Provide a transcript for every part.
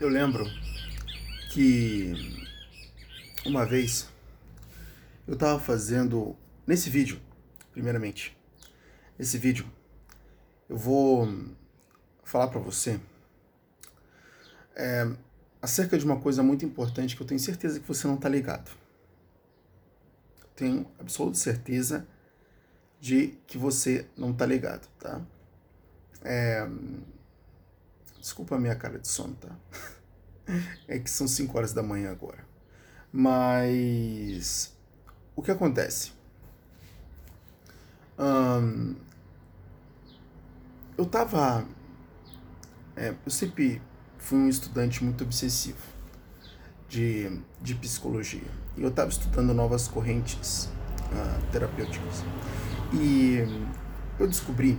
Eu lembro que uma vez eu estava fazendo nesse vídeo, primeiramente, esse vídeo, eu vou falar para você é, acerca de uma coisa muito importante que eu tenho certeza que você não está ligado. Tenho absoluta certeza de que você não está ligado, tá? É, Desculpa a minha cara de sono, tá? É que são 5 horas da manhã agora. Mas o que acontece? eu tava. É, eu sempre fui um estudante muito obsessivo de, de psicologia. E eu tava estudando novas correntes uh, terapêuticas. E eu descobri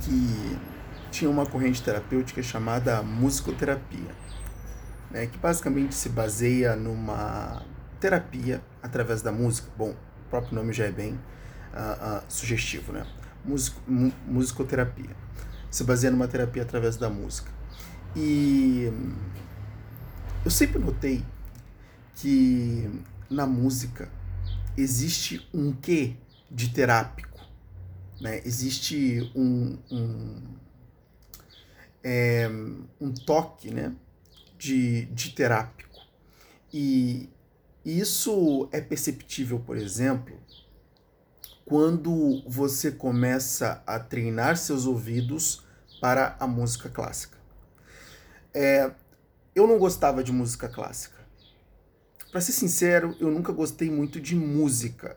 que tinha uma corrente terapêutica chamada musicoterapia, né, que basicamente se baseia numa terapia através da música. Bom, o próprio nome já é bem uh, uh, sugestivo, né? Musico, musicoterapia. Se baseia numa terapia através da música. E eu sempre notei que na música existe um quê de terápico, né? Existe um, um é, um toque né, de, de terápico. E isso é perceptível, por exemplo, quando você começa a treinar seus ouvidos para a música clássica. É, eu não gostava de música clássica. Para ser sincero, eu nunca gostei muito de música.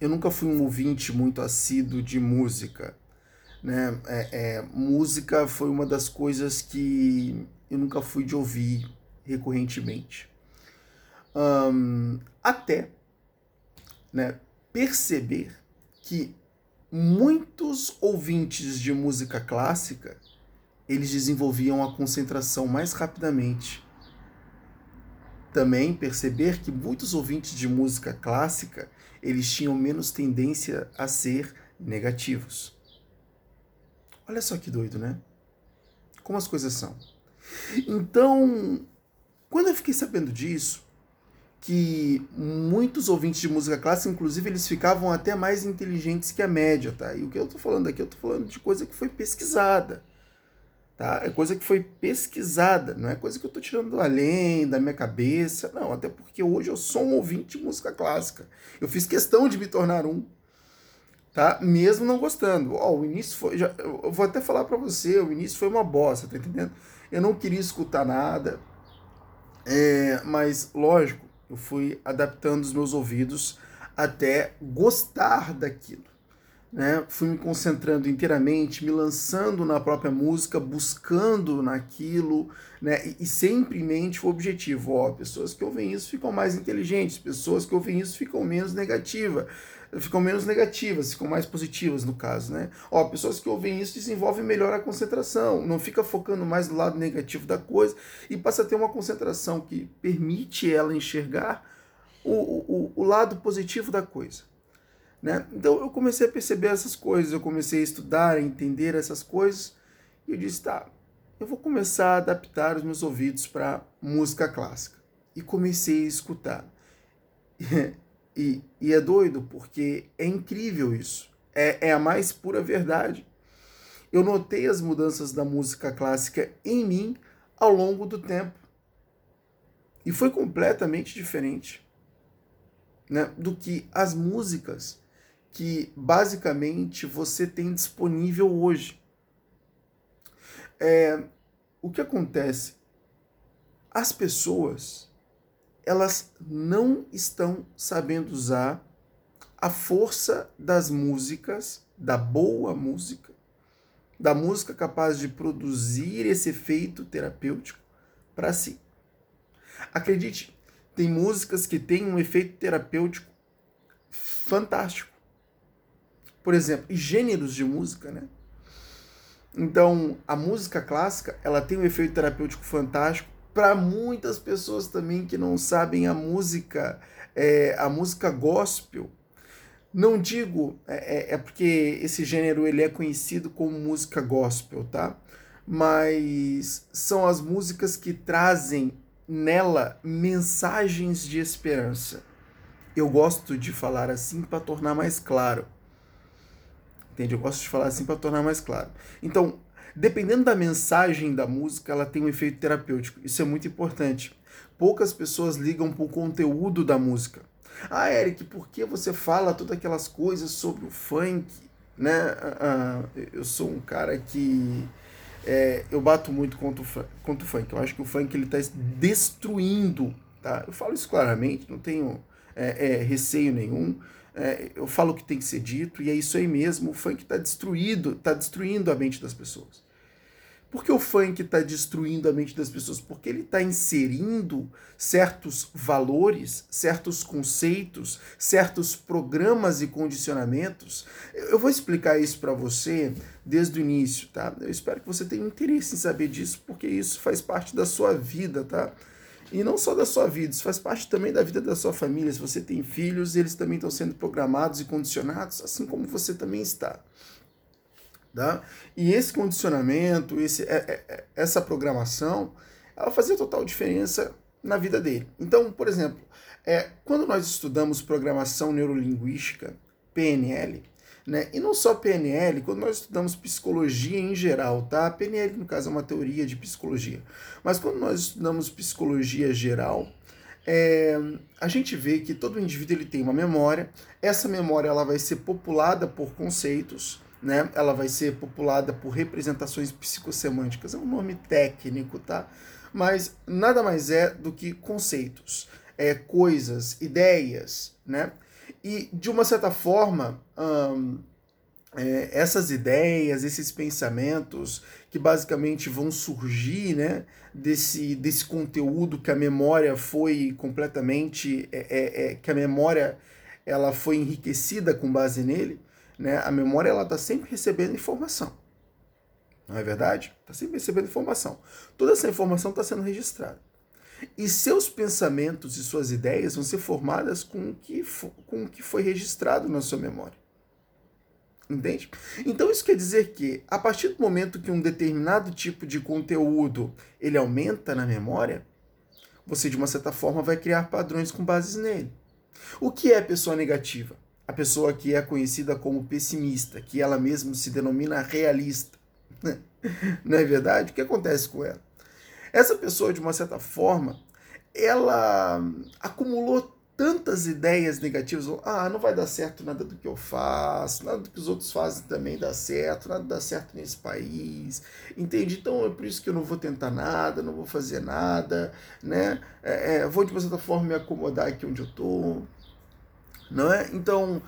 Eu nunca fui um ouvinte muito assíduo de música. Né? É, é, música foi uma das coisas que eu nunca fui de ouvir recorrentemente. Um, até né, perceber que muitos ouvintes de música clássica eles desenvolviam a concentração mais rapidamente. Também perceber que muitos ouvintes de música clássica eles tinham menos tendência a ser negativos. Olha só que doido, né? Como as coisas são. Então, quando eu fiquei sabendo disso, que muitos ouvintes de música clássica, inclusive, eles ficavam até mais inteligentes que a média, tá? E o que eu tô falando aqui, eu tô falando de coisa que foi pesquisada, tá? É coisa que foi pesquisada, não é coisa que eu tô tirando além da minha cabeça, não, até porque hoje eu sou um ouvinte de música clássica. Eu fiz questão de me tornar um, tá? Mesmo não gostando. Ó, oh, o início foi, já, eu vou até falar para você, o início foi uma bosta, tá entendendo? Eu não queria escutar nada, é, mas lógico, eu fui adaptando os meus ouvidos até gostar daquilo. Né? Fui me concentrando inteiramente, me lançando na própria música, buscando naquilo, né? E, e sempre em mente o objetivo. Ó, pessoas que ouvem isso ficam mais inteligentes, pessoas que ouvem isso ficam menos negativas ficam menos negativas, ficam mais positivas no caso, né? Ó, pessoas que ouvem isso desenvolvem melhor a concentração, não fica focando mais no lado negativo da coisa e passa a ter uma concentração que permite ela enxergar o, o, o lado positivo da coisa. Né? Então eu comecei a perceber essas coisas, eu comecei a estudar, a entender essas coisas e eu disse, tá, eu vou começar a adaptar os meus ouvidos para música clássica. E comecei a escutar. E, e é doido porque é incrível isso. É, é a mais pura verdade. Eu notei as mudanças da música clássica em mim ao longo do tempo. E foi completamente diferente né, do que as músicas que basicamente você tem disponível hoje. É, o que acontece? As pessoas elas não estão sabendo usar a força das músicas, da boa música, da música capaz de produzir esse efeito terapêutico para si. Acredite, tem músicas que têm um efeito terapêutico fantástico. Por exemplo, gêneros de música, né? Então, a música clássica, ela tem um efeito terapêutico fantástico para muitas pessoas também que não sabem a música, é, a música gospel. Não digo, é, é, é porque esse gênero ele é conhecido como música gospel, tá? mas são as músicas que trazem nela mensagens de esperança. Eu gosto de falar assim para tornar mais claro. Entende? Eu gosto de falar assim para tornar mais claro. Então, dependendo da mensagem da música, ela tem um efeito terapêutico. Isso é muito importante. Poucas pessoas ligam para o conteúdo da música. Ah, Eric, por que você fala todas aquelas coisas sobre o funk? Né? Ah, ah eu sou um cara que é, eu bato muito contra o, contra o funk. Eu acho que o funk ele está destruindo. Tá? Eu falo isso claramente, não tenho é, é, receio nenhum. É, eu falo o que tem que ser dito e é isso aí mesmo. O funk está destruído, está destruindo a mente das pessoas. Por que o funk está destruindo a mente das pessoas? Porque ele está inserindo certos valores, certos conceitos, certos programas e condicionamentos. Eu vou explicar isso para você desde o início, tá? Eu espero que você tenha interesse em saber disso, porque isso faz parte da sua vida, tá? E não só da sua vida, isso faz parte também da vida da sua família. Se você tem filhos, eles também estão sendo programados e condicionados, assim como você também está. Tá? E esse condicionamento, esse, é, é, é, essa programação, ela fazia total diferença na vida dele. Então, por exemplo, é, quando nós estudamos programação neurolinguística, PNL, né? E não só PNL, quando nós estudamos psicologia em geral, tá? PNL, no caso, é uma teoria de psicologia. Mas quando nós estudamos psicologia geral, é, a gente vê que todo indivíduo ele tem uma memória. Essa memória ela vai ser populada por conceitos, né? Ela vai ser populada por representações psicossemânticas, é um nome técnico, tá? Mas nada mais é do que conceitos, é, coisas, ideias, né? E de uma certa forma, hum, é, essas ideias, esses pensamentos que basicamente vão surgir né, desse, desse conteúdo que a memória foi completamente, é, é, é que a memória ela foi enriquecida com base nele, né? A memória ela está sempre recebendo informação. Não é verdade? Está sempre recebendo informação. Toda essa informação está sendo registrada. E seus pensamentos e suas ideias vão ser formadas com o que, com o que foi registrado na sua memória. Entende? Então isso quer dizer que a partir do momento que um determinado tipo de conteúdo ele aumenta na memória, você de uma certa forma vai criar padrões com bases nele. O que é pessoa negativa? A pessoa que é conhecida como pessimista, que ela mesma se denomina realista. Não é verdade? O que acontece com ela? Essa pessoa, de uma certa forma, ela acumulou tantas ideias negativas. Ah, não vai dar certo nada do que eu faço, nada do que os outros fazem também dá certo, nada dá certo nesse país, entende? Então é por isso que eu não vou tentar nada, não vou fazer nada, né? É, é, vou de uma certa forma me acomodar aqui onde eu estou não é? Então,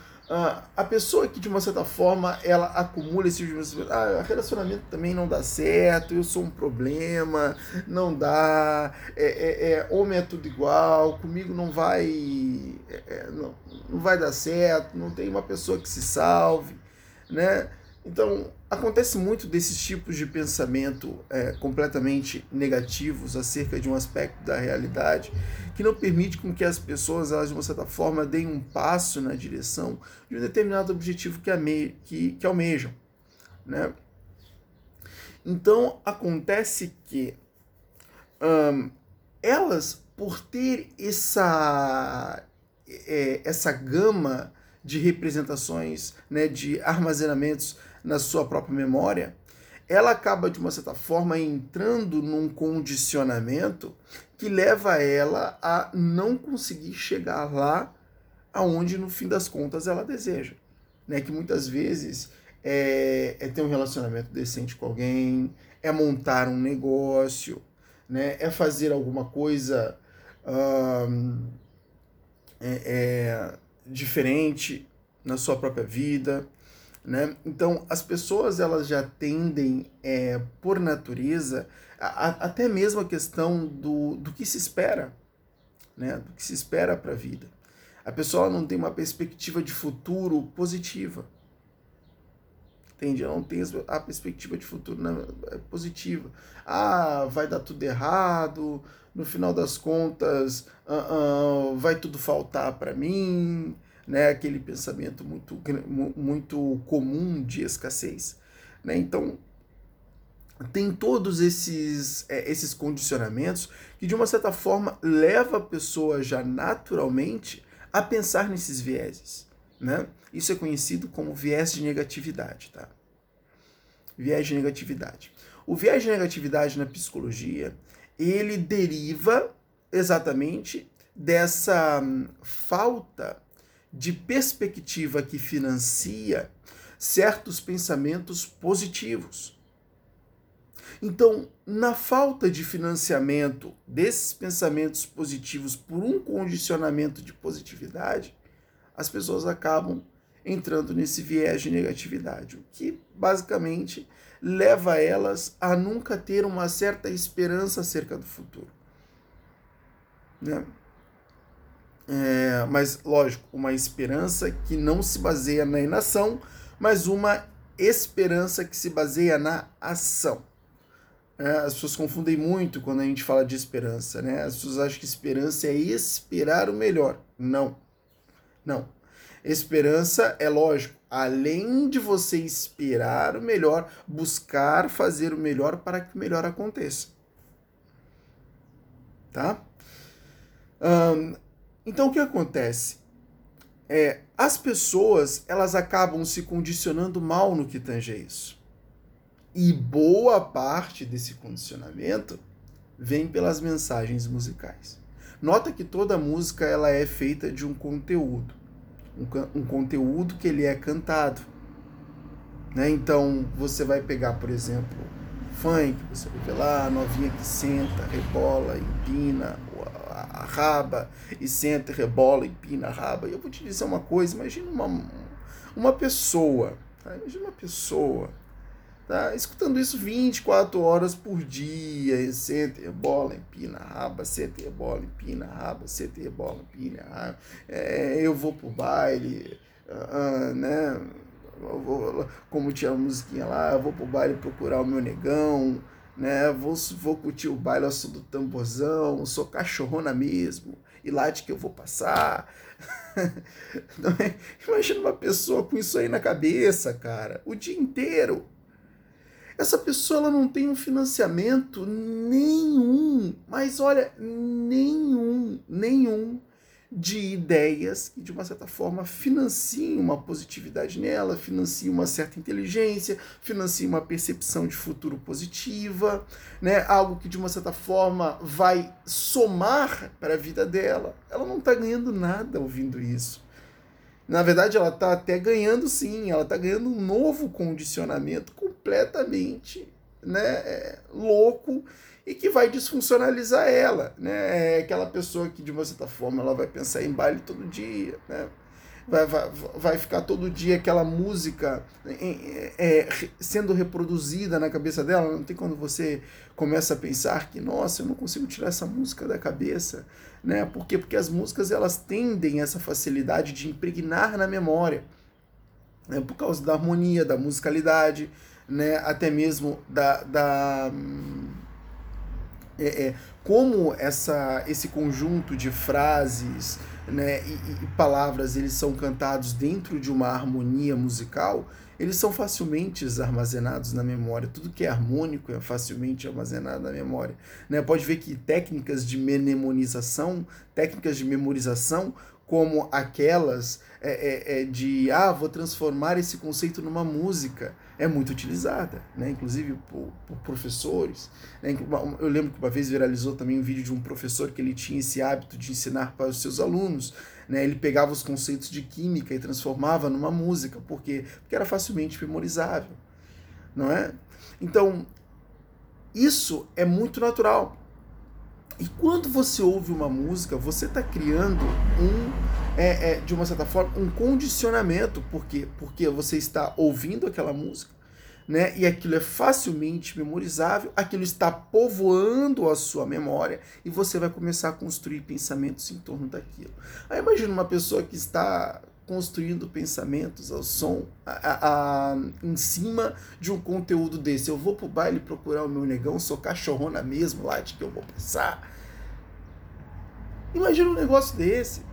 a pessoa que de uma certa forma ela acumula esse ah, relacionamento também não dá certo, eu sou um problema, não dá, é, é, é homem é tudo igual, comigo não vai, é, é, não, não vai dar certo, não tem uma pessoa que se salve, né? Então, acontece muito desses tipos de pensamento é, completamente negativos acerca de um aspecto da realidade que não permite com que as pessoas, elas, de uma certa forma, deem um passo na direção de um determinado objetivo que, ame, que, que almejam. Né? Então, acontece que hum, elas, por ter essa, é, essa gama de representações, né, de armazenamentos na sua própria memória, ela acaba, de uma certa forma, entrando num condicionamento que leva ela a não conseguir chegar lá aonde, no fim das contas, ela deseja. Né? Que muitas vezes é, é ter um relacionamento decente com alguém, é montar um negócio, né? é fazer alguma coisa hum, é, é, diferente na sua própria vida, né? Então, as pessoas elas já tendem, é, por natureza, a, a, até mesmo a questão do, do que se espera, né? do que se espera para a vida. A pessoa não tem uma perspectiva de futuro positiva. Entende? Ela não tem a perspectiva de futuro né, é positiva. Ah, vai dar tudo errado, no final das contas, uh, uh, vai tudo faltar para mim, né, aquele pensamento muito, muito comum de escassez. Né? Então, tem todos esses, é, esses condicionamentos que, de uma certa forma, leva a pessoa já naturalmente a pensar nesses vieses. Né? Isso é conhecido como viés de negatividade. Tá? Viés de negatividade. O viés de negatividade na psicologia, ele deriva exatamente dessa hum, falta de perspectiva que financia certos pensamentos positivos. Então, na falta de financiamento desses pensamentos positivos por um condicionamento de positividade, as pessoas acabam entrando nesse viés de negatividade, o que basicamente leva elas a nunca ter uma certa esperança acerca do futuro. Né? É, mas, lógico, uma esperança que não se baseia na inação, mas uma esperança que se baseia na ação. É, as pessoas confundem muito quando a gente fala de esperança, né? As pessoas acham que esperança é esperar o melhor. Não. Não. Esperança é lógico, além de você esperar o melhor, buscar fazer o melhor para que o melhor aconteça. Tá? Um, então o que acontece? É, as pessoas elas acabam se condicionando mal no que tange a isso. E boa parte desse condicionamento vem pelas mensagens musicais. Nota que toda música ela é feita de um conteúdo, um, um conteúdo que ele é cantado. Né? Então você vai pegar, por exemplo, funk, você vai ver lá novinha que senta, rebola, empina a raba e senta, rebola, empina a raba. E eu vou te dizer uma coisa, imagina uma, uma pessoa, tá? imagina uma pessoa tá escutando isso 24 horas por dia, senta, rebola, empina a raba, senta, rebola, empina a raba, senta, rebola, empina a raba, é, eu vou pro baile, uh, né, vou, como tinha a musiquinha lá, eu vou pro baile procurar o meu negão, né, vou, vou curtir o baile ao som do tamborzão, sou cachorrona mesmo, e lá de que eu vou passar, é? Imagina uma pessoa com isso aí na cabeça, cara, o dia inteiro. Essa pessoa ela não tem um financiamento nenhum, mas olha, nenhum, nenhum de ideias que de uma certa forma financiem uma positividade nela, financiem uma certa inteligência, financiem uma percepção de futuro positiva, né? Algo que de uma certa forma vai somar para a vida dela. Ela não está ganhando nada ouvindo isso. Na verdade, ela está até ganhando sim, ela está ganhando um novo condicionamento completamente né, é, louco e que vai desfuncionalizar ela. Né? É aquela pessoa que, de uma certa forma, ela vai pensar em baile todo dia. Né? vai, vai, vai ficar todo dia aquela música é, é, sendo reproduzida na cabeça dela. Não tem quando você começa a pensar que, nossa, eu não consigo tirar essa música da cabeça. Né? Por quê? Porque as músicas elas tendem essa facilidade de impregnar na memória. Né? Por causa da harmonia, da musicalidade, né? até mesmo da. da é, é, como essa, esse conjunto de frases, né, e, e, palavras eles são cantados dentro de uma harmonia musical, eles são facilmente armazenados na memória. Tudo que é harmônico é facilmente armazenado na memória. Né? Pode ver que técnicas de mnemonização, técnicas de memorização, como aquelas é, é, é, de ah, vou transformar esse conceito numa música, é muito utilizada, né? inclusive por, por professores. Né? Eu lembro que uma vez viralizou também um vídeo de um professor que ele tinha esse hábito de ensinar para os seus alunos. Né? Ele pegava os conceitos de química e transformava numa música, por quê? Porque era facilmente memorizável, não é? Então, isso é muito natural. E quando você ouve uma música, você está criando um, é, é, de uma certa forma, um condicionamento. Por quê? Porque você está ouvindo aquela música, né? E aquilo é facilmente memorizável, aquilo está povoando a sua memória e você vai começar a construir pensamentos em torno daquilo. Aí imagina uma pessoa que está construindo pensamentos ao som a, a, a, em cima de um conteúdo desse. Eu vou pro baile procurar o meu negão, sou cachorrona mesmo lá de que eu vou passar. Imagina um negócio desse.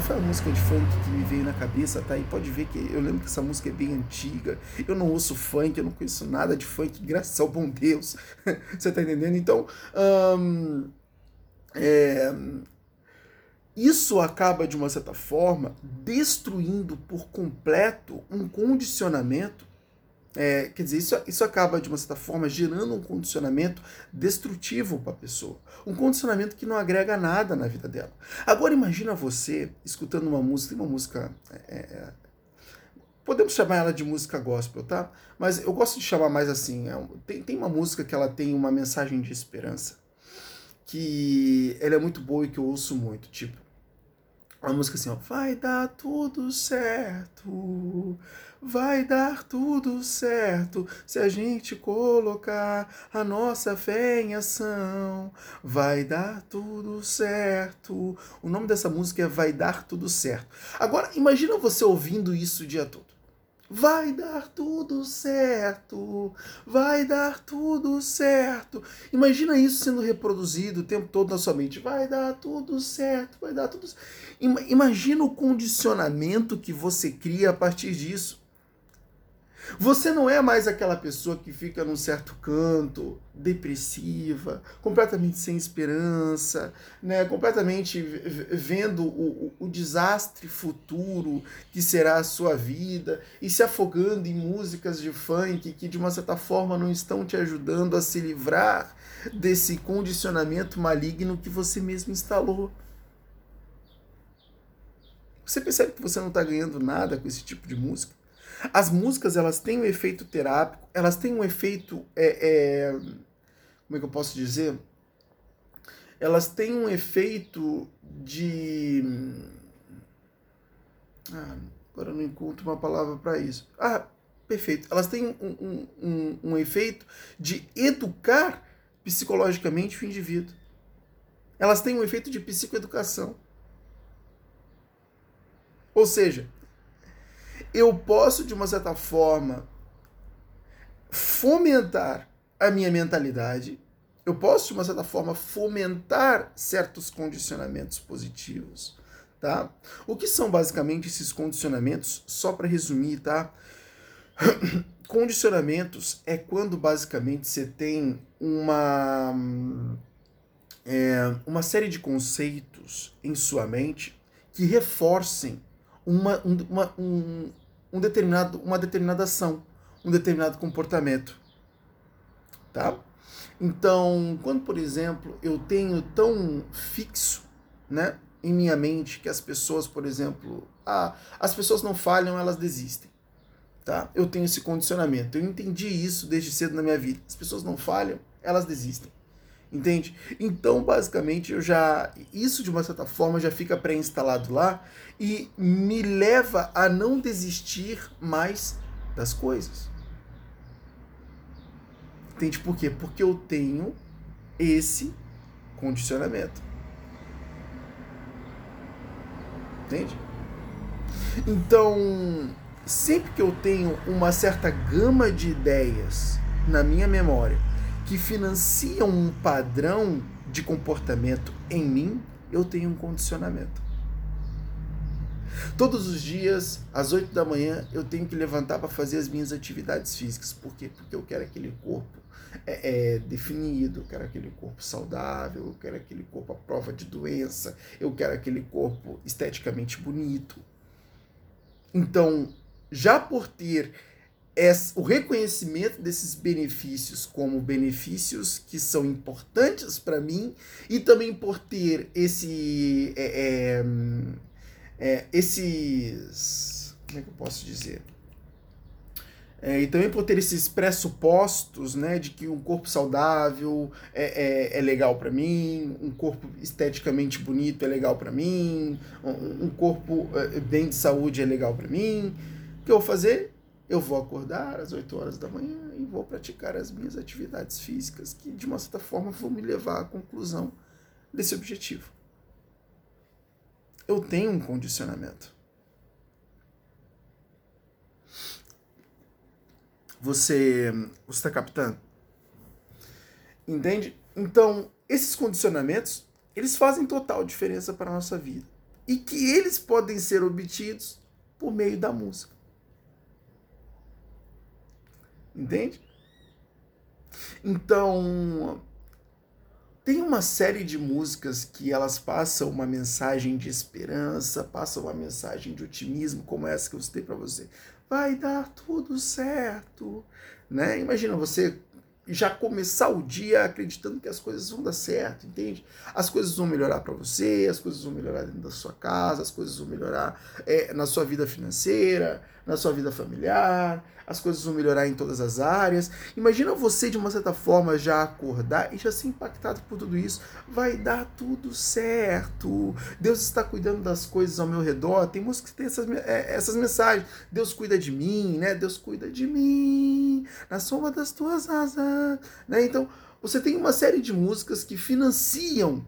Foi a música de funk que me veio na cabeça, tá? E pode ver que eu lembro que essa música é bem antiga. Eu não ouço funk, eu não conheço nada de funk, graças ao bom Deus. Você tá entendendo? Então, é, isso acaba, de uma certa forma, destruindo por completo um condicionamento é, quer dizer, isso, isso acaba, de uma certa forma, gerando um condicionamento destrutivo para a pessoa. Um condicionamento que não agrega nada na vida dela. Agora, imagina você escutando uma música, uma música. É, é, podemos chamar ela de música gospel, tá? Mas eu gosto de chamar mais assim. É, tem, tem uma música que ela tem uma mensagem de esperança. Que ela é muito boa e que eu ouço muito. Tipo, uma música assim, ó. Vai dar tudo certo vai dar tudo certo se a gente colocar a nossa fé em ação. Vai dar tudo certo. O nome dessa música é Vai Dar Tudo Certo. Agora, imagina você ouvindo isso o dia todo. Vai dar tudo certo, vai dar tudo certo. Imagina isso sendo reproduzido o tempo todo na sua mente. Vai dar tudo certo, vai dar tudo certo. Imagina o condicionamento que você cria a partir disso. Você não é mais aquela pessoa que fica num certo canto, depressiva, completamente sem esperança, né? completamente vendo o, o, desastre futuro que será a sua vida e se afogando em músicas de funk que, de uma certa forma, não estão te ajudando a se livrar desse condicionamento maligno que você mesmo instalou. Você percebe que você não está ganhando nada com esse tipo de música? As músicas, elas têm um efeito terápico, elas têm um efeito. É, é, como é que eu posso dizer? Elas têm um efeito de. Ah, agora eu não encontro uma palavra para isso. Ah, perfeito. Elas têm um, um, um, um efeito de educar psicologicamente o indivíduo. Elas têm um efeito de psicoeducação. Ou seja, eu posso, de uma certa forma, fomentar a minha mentalidade, eu posso, de uma certa forma, fomentar certos condicionamentos positivos, tá? O que são basicamente esses condicionamentos? Só para resumir, tá? Condicionamentos é quando basicamente você tem uma, é, uma série de conceitos em sua mente que reforcem uma, uma, um, um determinado, uma determinada ação, um determinado comportamento. Tá? Então, quando, por exemplo, eu tenho tão fixo né, em minha mente que as pessoas, por exemplo, ah, as pessoas não falham, elas desistem. Tá? Eu tenho esse condicionamento. Eu entendi isso desde cedo na minha vida. As pessoas não falham, elas desistem. Entende? Então, basicamente, eu já. Isso de uma certa forma já fica pré-instalado lá e me leva a não desistir mais das coisas. Entende por quê? Porque eu tenho esse condicionamento. Entende? Então, sempre que eu tenho uma certa gama de ideias na minha memória que financiam um padrão de comportamento em mim, eu tenho um condicionamento. Todos os dias, às 8 da manhã, eu tenho que levantar para fazer as minhas atividades físicas. Por quê? Porque eu quero aquele corpo é, é, definido, eu quero aquele corpo saudável, eu quero aquele corpo à prova de doença, eu quero aquele corpo esteticamente bonito. Então, já por ter esse, o reconhecimento desses benefícios como benefícios que são importantes para mim e também por ter esse é, é, é, esses. Como é que eu posso dizer? É, e também por ter esses pressupostos né, de que um corpo saudável é, é, é legal para mim, um corpo esteticamente bonito é legal para mim, um, um corpo é, bem de saúde é legal para mim. O que eu vou fazer? Eu vou acordar às 8 horas da manhã e vou praticar as minhas atividades físicas que, de uma certa forma, vão me levar à conclusão desse objetivo eu tenho um condicionamento. Você está captando? Entende? Então, esses condicionamentos, eles fazem total diferença para a nossa vida. e que eles podem ser obtidos por meio da música. Entende? Então, tem uma série de músicas que elas passam uma mensagem de esperança, passam uma mensagem de otimismo, como essa que eu citei para você. Vai dar tudo certo, né? Imagina você já começar o dia acreditando que as coisas vão dar certo, entende? As coisas vão melhorar para você, as coisas vão melhorar dentro da sua casa, as coisas vão melhorar é, na sua vida financeira, na sua vida familiar, as coisas vão melhorar em todas as áreas. Imagina você, de uma certa forma, já acordar e já ser impactado por tudo isso. Vai dar tudo certo. Deus está cuidando das coisas ao meu redor. Tem músicas que tem essas, é, essas mensagens. Deus cuida de mim, né? Deus cuida de mim, na sombra das tuas asas. Né? Então, você tem uma série de músicas que financiam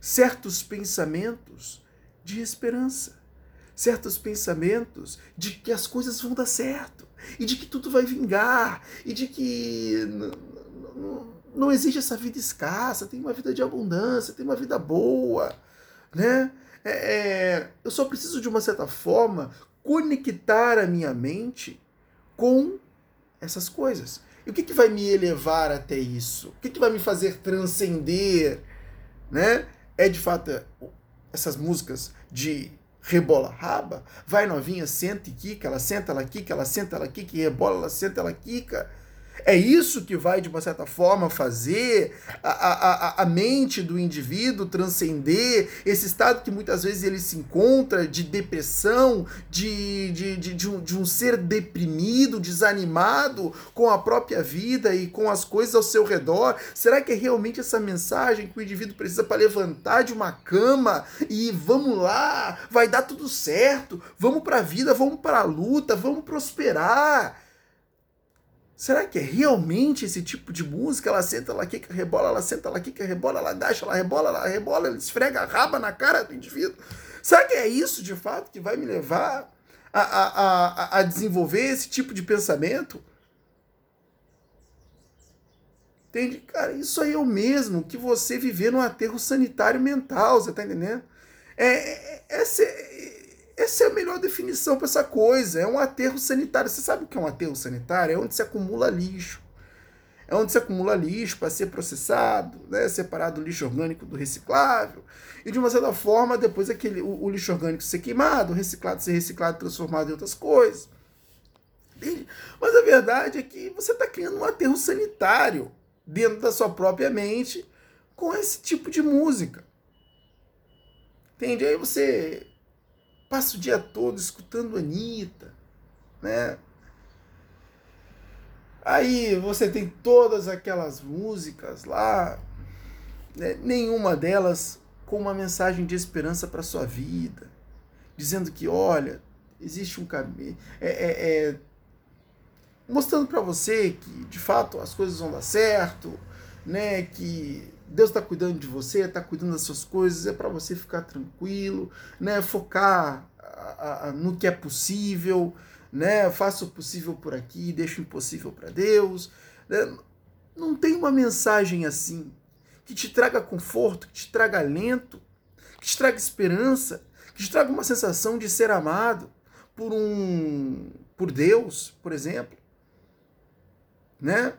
certos pensamentos de esperança certos pensamentos de que as coisas vão dar certo e de que tudo vai vingar e de que não existe essa vida escassa, tem uma vida de abundância, tem uma vida boa, né? É, é, eu só preciso de uma certa forma conectar a minha mente com essas coisas. E o que, que vai me elevar até isso? O que, que vai me fazer transcender? Né? É de fato essas músicas de rebola raba, vai novinha, senta e quica, ela senta, ela quica, ela senta, ela quica, e rebola, ela senta, ela quica. É isso que vai, de uma certa forma, fazer a, a, a mente do indivíduo transcender esse estado que muitas vezes ele se encontra de depressão, de, de, de, de, um, de um ser deprimido, desanimado com a própria vida e com as coisas ao seu redor. Será que é realmente essa mensagem que o indivíduo precisa para levantar de uma cama e vamos lá, vai dar tudo certo, vamos para a vida, vamos para a luta, vamos prosperar? Será que é realmente esse tipo de música? Ela senta, ela quica, rebola, ela senta, ela quica, rebola, ela agacha, ela rebola, ela rebola, ela esfrega a raba na cara do indivíduo. Será que é isso de fato que vai me levar a, a, a, a desenvolver esse tipo de pensamento? Entende? Cara, isso aí é o mesmo que você viver num aterro sanitário mental, você tá entendendo? É, é, essa é, essa é a melhor definição para essa coisa. É um aterro sanitário. Você sabe o que é um aterro sanitário? É onde se acumula lixo. É onde se acumula lixo para ser processado, né? separado o lixo orgânico do reciclável. E de uma certa forma, depois aquele, o, o lixo orgânico ser queimado, o reciclado ser reciclado, transformado em outras coisas. Entende? Mas a verdade é que você está criando um aterro sanitário dentro da sua própria mente com esse tipo de música. Entende? Aí você Passa o dia todo escutando Anitta, né? Aí você tem todas aquelas músicas lá, né? nenhuma delas com uma mensagem de esperança para sua vida, dizendo que, olha, existe um caminho, é, é, é mostrando para você que de fato as coisas vão dar certo, né? Que Deus está cuidando de você, está cuidando das suas coisas, é para você ficar tranquilo, né? Focar a, a, no que é possível, né? Faça o possível por aqui, deixa o impossível para Deus. Né? Não tem uma mensagem assim que te traga conforto, que te traga alento, que te traga esperança, que te traga uma sensação de ser amado por um por Deus, por exemplo, né?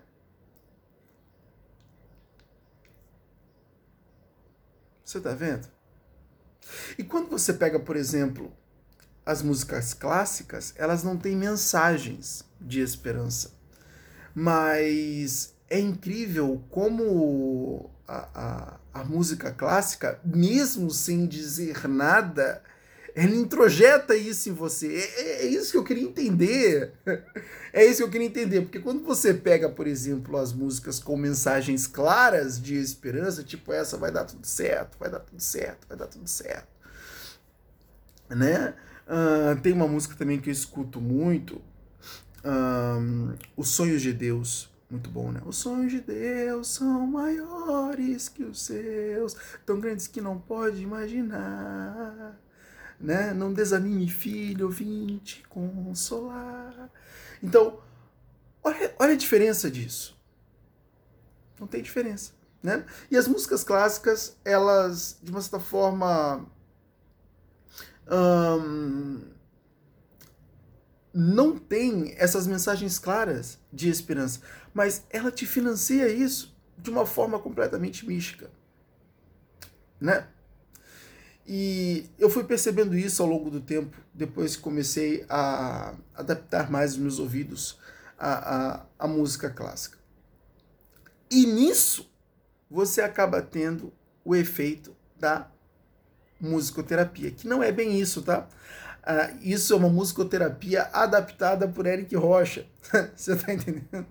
Você está vendo? E quando você pega, por exemplo, as músicas clássicas, elas não têm mensagens de esperança. Mas é incrível como a, a, a música clássica, mesmo sem dizer nada, ela introjeta isso em você. É, é, é, isso que eu queria entender. É isso que eu queria entender. Porque quando você pega, por exemplo, as músicas com mensagens claras de esperança, tipo essa, vai dar tudo certo, vai dar tudo certo, vai dar tudo certo. Né? Uh, tem uma música também que eu escuto muito, um, Os Sonhos de Deus. Muito bom, né? Os sonhos de Deus são maiores que os seus, tão grandes que não pode imaginar né? Não desanime, filho, vim te consolar. Então, olha, olha a diferença disso. Não tem diferença, né? E as músicas clássicas, elas, de uma certa forma, hum, não tem essas mensagens claras de esperança, mas ela te financia isso de uma forma completamente mística, né? E eu fui percebendo isso ao longo do tempo, depois que comecei a adaptar mais os meus ouvidos à, à, à música clássica. E nisso você acaba tendo o efeito da musicoterapia, que não é bem isso, tá? Ah, isso é uma musicoterapia adaptada por Eric Rocha. Você está entendendo?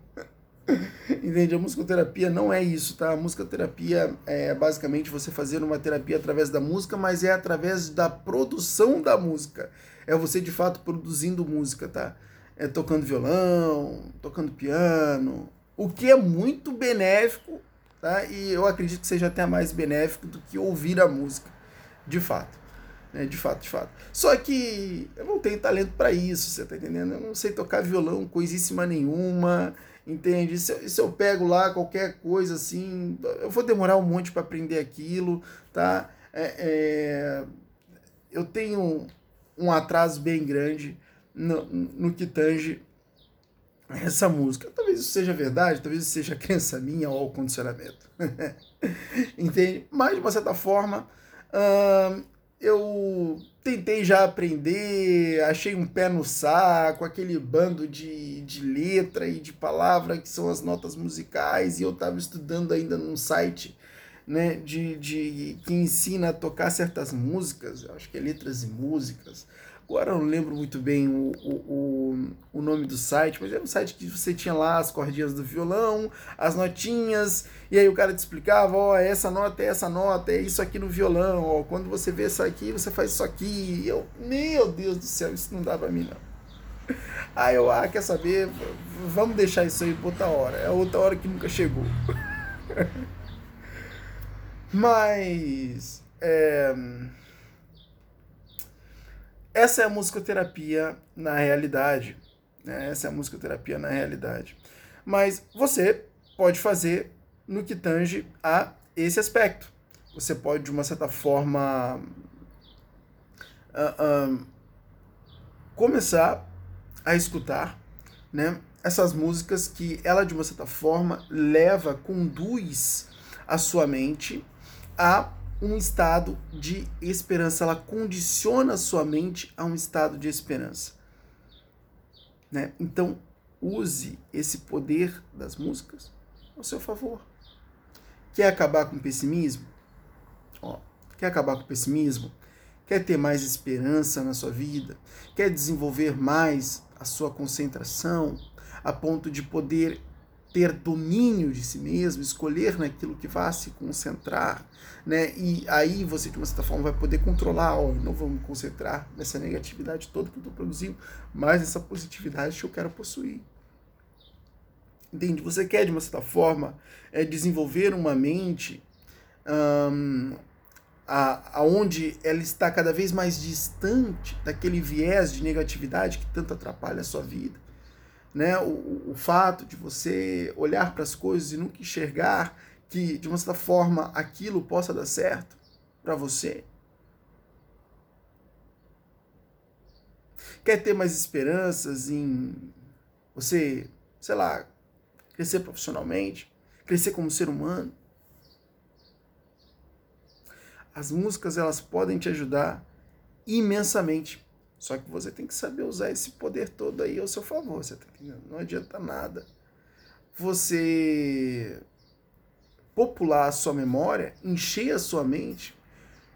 Entende? A musicoterapia não é isso, tá? A musicoterapia é basicamente você fazer uma terapia através da música, mas é através da produção da música. É você de fato produzindo música, tá? É tocando violão, tocando piano, o que é muito benéfico, tá? E eu acredito que seja até mais benéfico do que ouvir a música, de fato. Né? De fato, de fato. Só que eu não tenho talento para isso, você tá entendendo? Eu não sei tocar violão coisíssima nenhuma, entende? Se se eu pego lá qualquer coisa assim, eu vou demorar um monte para aprender aquilo, tá? É, é, eu tenho um atraso bem grande no, no que tange essa música. Talvez isso seja verdade, talvez isso seja crença minha ou condicionamento. Entende? Mas, de uma certa forma, hum, eu tentei já aprender, achei um pé no saco, aquele bando de, de letra e de palavra que são as notas musicais, e eu estava estudando ainda num site né, de, de que ensina a tocar certas músicas, acho que é letras e músicas. Agora eu não lembro muito bem o, o, o, nome do site, mas era um site que você tinha lá as cordinhas do violão, as notinhas, e aí o cara te explicava, ó, oh, essa nota é essa nota, é isso aqui no violão, ó, quando você vê isso aqui, você faz isso aqui. E eu, meu Deus do céu, isso não dá pra mim não. Aí eu, ah, quer saber? Vamos deixar isso aí pra outra hora. É outra hora que nunca chegou. Mas. É essa é a musicoterapia na realidade. Né? Essa é a musicoterapia na realidade. Mas você pode fazer no que tange a esse aspecto. Você pode, de uma certa forma, uh, uh, começar a escutar né, essas músicas que ela, de uma certa forma, leva, conduz a sua mente a um estado de esperança, ela condiciona a sua mente a um estado de esperança. Né? Então, use esse poder das músicas ao seu favor. Quer acabar com o pessimismo? Ó, quer acabar com o pessimismo? Quer ter mais esperança na sua vida? Quer desenvolver mais a sua concentração a ponto de poder ter domínio de si mesmo, escolher naquilo que vai se concentrar, né? E aí você, de uma certa forma, vai poder controlar, ó, não vou me concentrar nessa negatividade toda que eu estou produzindo, mas nessa positividade que eu quero possuir. Entende? Você quer, de uma certa forma, é, desenvolver uma mente um, a, aonde ela está cada vez mais distante daquele viés de negatividade que tanto atrapalha a sua vida né, o, o fato de você olhar para as coisas e nunca enxergar que, de uma certa forma, aquilo possa dar certo para você. Quer ter mais esperanças em você, sei lá, crescer profissionalmente, crescer como ser humano? As músicas elas podem te ajudar imensamente. Só que você tem que saber usar esse poder todo aí ao seu favor, você tá entendendo? Não adianta nada você popular a sua memória, encher a sua mente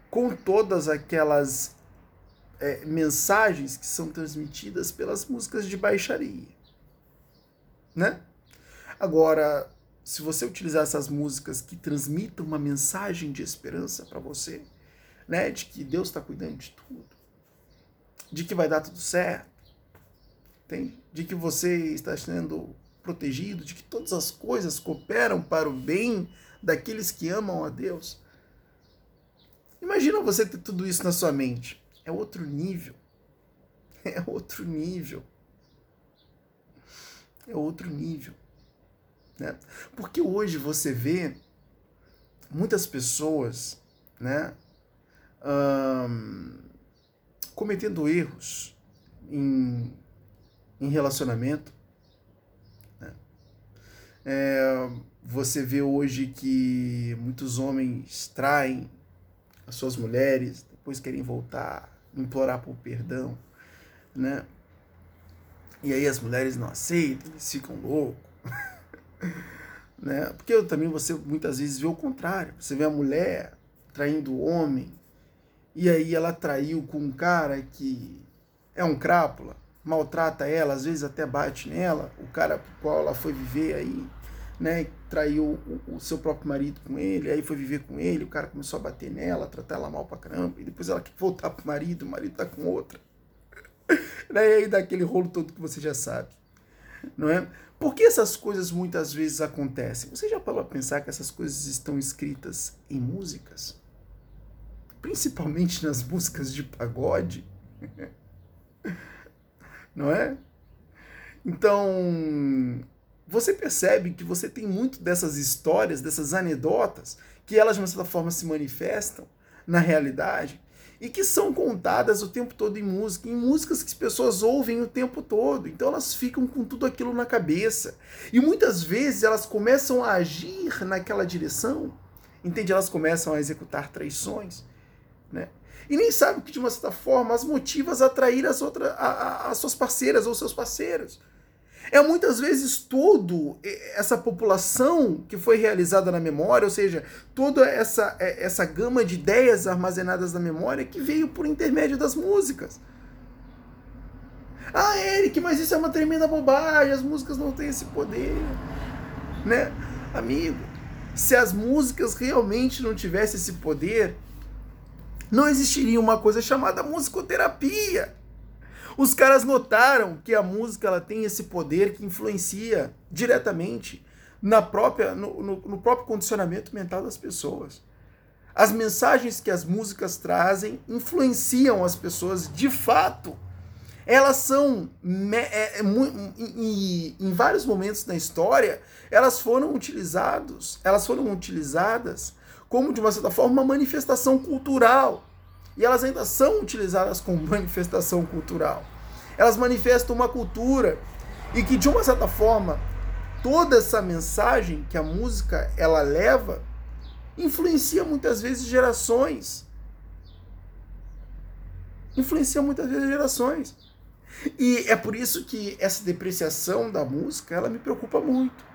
com todas aquelas é, mensagens que são transmitidas pelas músicas de baixaria, né? Agora, se você utilizar essas músicas que transmitam uma mensagem de esperança para você, né, de que Deus está cuidando de tudo, de que vai dar tudo certo, de que você está sendo protegido, de que todas as coisas cooperam para o bem daqueles que amam a Deus. Imagina você ter tudo isso na sua mente. É outro nível. É outro nível. É outro nível. Né? Porque hoje você vê muitas pessoas, né? Cometendo erros em, em relacionamento. Né? É, você vê hoje que muitos homens traem as suas mulheres, depois querem voltar, implorar por perdão, né? E aí as mulheres não aceitam, eles ficam loucos. né? Porque também você muitas vezes vê o contrário. Você vê a mulher traindo o homem, e aí ela traiu com um cara que é um crápula, maltrata ela, às vezes até bate nela, o cara com o qual ela foi viver aí, né, traiu o, o, seu próprio marido com ele, aí foi viver com ele, o cara começou a bater nela, tratar ela mal pra caramba, e depois ela quer voltar pro marido, o marido tá com outra. né, e aí dá aquele rolo todo que você já sabe, não é? Por que essas coisas muitas vezes acontecem? Você já parou a pensar que essas coisas estão escritas em músicas? Principalmente nas músicas de pagode? não é? Então, você percebe que você tem muito dessas histórias, dessas anedotas, que elas de uma certa forma se manifestam na realidade e que são contadas o tempo todo em música, em músicas que as pessoas ouvem o tempo todo. Então elas ficam com tudo aquilo na cabeça. E muitas vezes elas começam a agir naquela direção, entende? Elas começam a executar traições, né? E nem sabem que de uma certa forma as motivas a atrair as, a, a, as suas parceiras ou seus parceiros. É muitas vezes todo essa população que foi realizada na memória, ou seja, toda essa, é, essa gama de ideias armazenadas na memória que veio por intermédio das músicas. Ah, Eric, mas isso é uma tremenda bobagem, as músicas não têm esse poder. Né? Amigo, se as músicas realmente não tivessem esse poder, não existiria uma coisa chamada musicoterapia. Os caras notaram que a música ela tem esse poder que influencia diretamente na própria, no, no, no próprio condicionamento mental das pessoas. As mensagens que as músicas trazem influenciam as pessoas de fato. Elas são, é, é, em, vários momentos da história, elas foram utilizados, elas foram utilizadas como, de uma certa forma, uma manifestação cultural e elas ainda são utilizadas como manifestação cultural. Elas manifestam uma cultura e que de uma certa forma toda essa mensagem que a música ela leva influencia muitas vezes gerações. Influencia muitas vezes gerações. E é por isso que essa depreciação da música, ela me preocupa muito.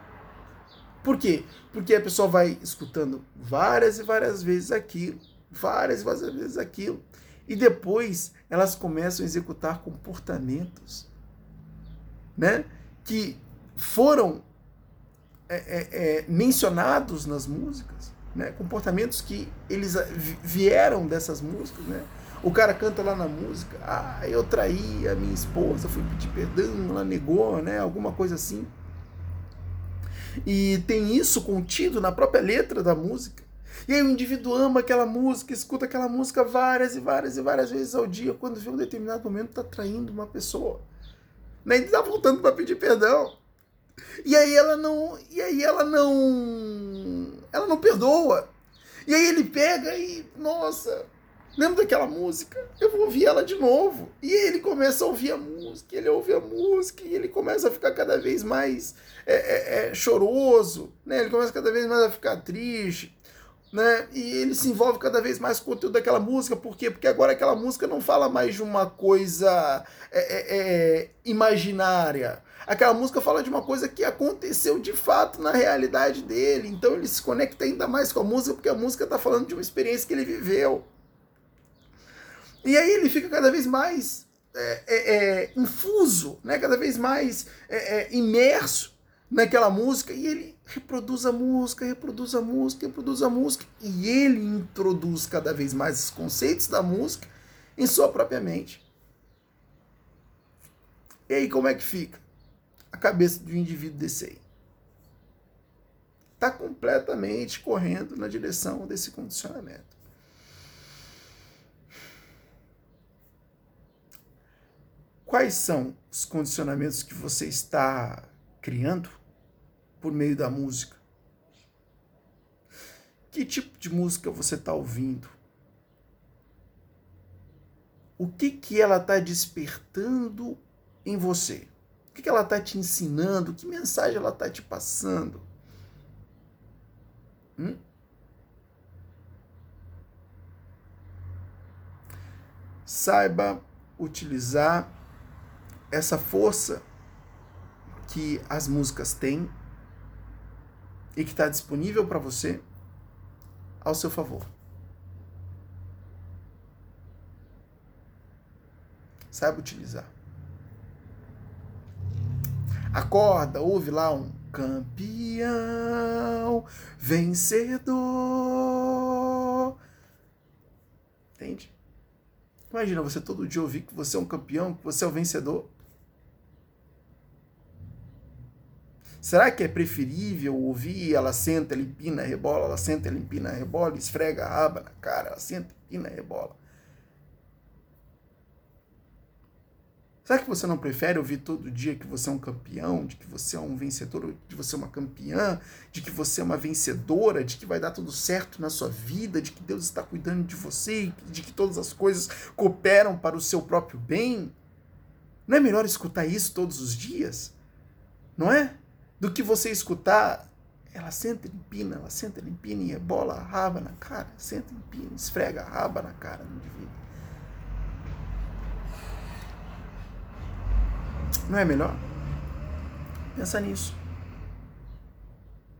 Por quê? Porque a pessoa vai escutando várias e várias vezes aquilo várias, várias vezes aquilo. E depois elas começam a executar comportamentos né, que foram é, é, é, mencionados nas músicas, né, comportamentos que eles vieram dessas músicas. Né? O cara canta lá na música, ah, eu traí a minha esposa, fui pedir perdão, ela negou, né, alguma coisa assim. E tem isso contido na própria letra da música. E aí o indivíduo ama aquela música, escuta aquela música várias e várias e várias vezes ao dia, quando vê um determinado momento está traindo uma pessoa. Né? E está voltando para pedir perdão. E aí ela não, e aí ela não, ela não perdoa. E aí ele pega e, nossa, lembra daquela música? Eu vou ouvir ela de novo. E ele começa a ouvir a música, ele ouve a música e ele começa a ficar cada vez mais é, é, é, choroso, né? Ele começa cada vez mais a ficar triste né? E ele se envolve cada vez mais com o conteúdo daquela música, por quê? Porque agora aquela música não fala mais de uma coisa é, é, é, imaginária. Aquela música fala de uma coisa que aconteceu de fato na realidade dele. Então ele se conecta ainda mais com a música, porque a música está falando de uma experiência que ele viveu. E aí ele fica cada vez mais é, é, é infuso, né? cada vez mais imerso naquela música e ele reproduz a música, reproduz a música, reproduz a música e ele introduz cada vez mais os conceitos da música em sua própria mente. E aí como é que fica? A cabeça do indivíduo desse aí. Está completamente correndo na direção desse condicionamento. Quais são os condicionamentos que você está criando por meio da música? Que tipo de música você está ouvindo? o que, que ela está despertando em você? O que, que ela está te ensinando? Que mensagem ela está te passando? Hum? Saiba utilizar essa força que as músicas têm e que está disponível para você ao seu favor. Saiba utilizar. Acorda, ouve lá um campeão, vencedor. Entende? Imagina você todo dia ouvir que você é um campeão, que você é o um vencedor. Será que é preferível ouvir ela senta, ela empina, rebola, ela senta, ela empina, rebola, esfrega a raba na cara, ela senta, empina, rebola? Será que você não prefere ouvir todo dia que você é um campeão, de que você é um vencedor, de que você é uma campeã, de que você é uma vencedora, de que vai dar tudo certo na sua vida, de que Deus está cuidando de você, de que todas as coisas cooperam para o seu próprio bem? Não é melhor escutar isso todos os dias? Não é? Do que você escutar ela senta, empina, ela senta, empina e rebola a raba na cara, senta, empina, esfrega a raba na cara do indivíduo. Não é melhor? Pensa nisso.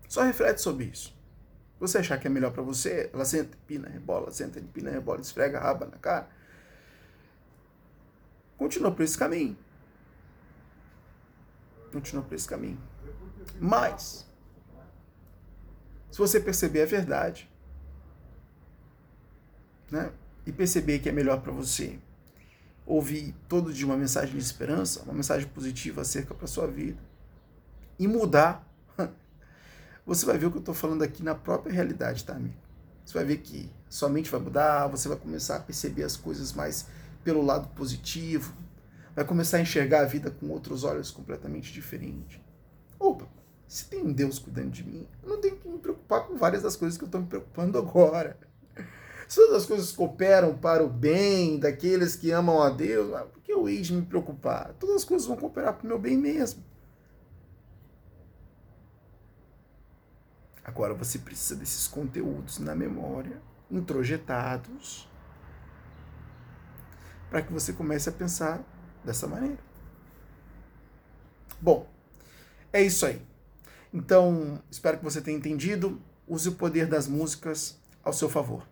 Só reflete sobre isso. Você achar que é melhor para você, ela senta, empina, rebola, senta, empina, rebola, esfrega a raba na cara. Continua por esse caminho. Continua por esse caminho. Mas, se você perceber a verdade, né, e perceber que é melhor para você ouvir todo dia uma mensagem de esperança, uma mensagem positiva acerca para sua vida e mudar, você vai ver o que eu estou falando aqui na própria realidade, tá, amigo? Você vai ver que sua mente vai mudar, você vai começar a perceber as coisas mais pelo lado positivo, vai começar a enxergar a vida com outros olhos completamente diferentes. Opa, se tem um Deus cuidando de mim, eu não tenho que me preocupar com várias das coisas que eu estou me preocupando agora. Se todas as coisas cooperam para o bem daqueles que amam a Deus, ah, por que eu hei de me preocupar? Todas as coisas vão cooperar para o meu bem mesmo. Agora você precisa desses conteúdos na memória, introjetados, para que você comece a pensar dessa maneira. Bom, é isso aí. Então, espero que você tenha entendido. Use o poder das músicas ao seu favor.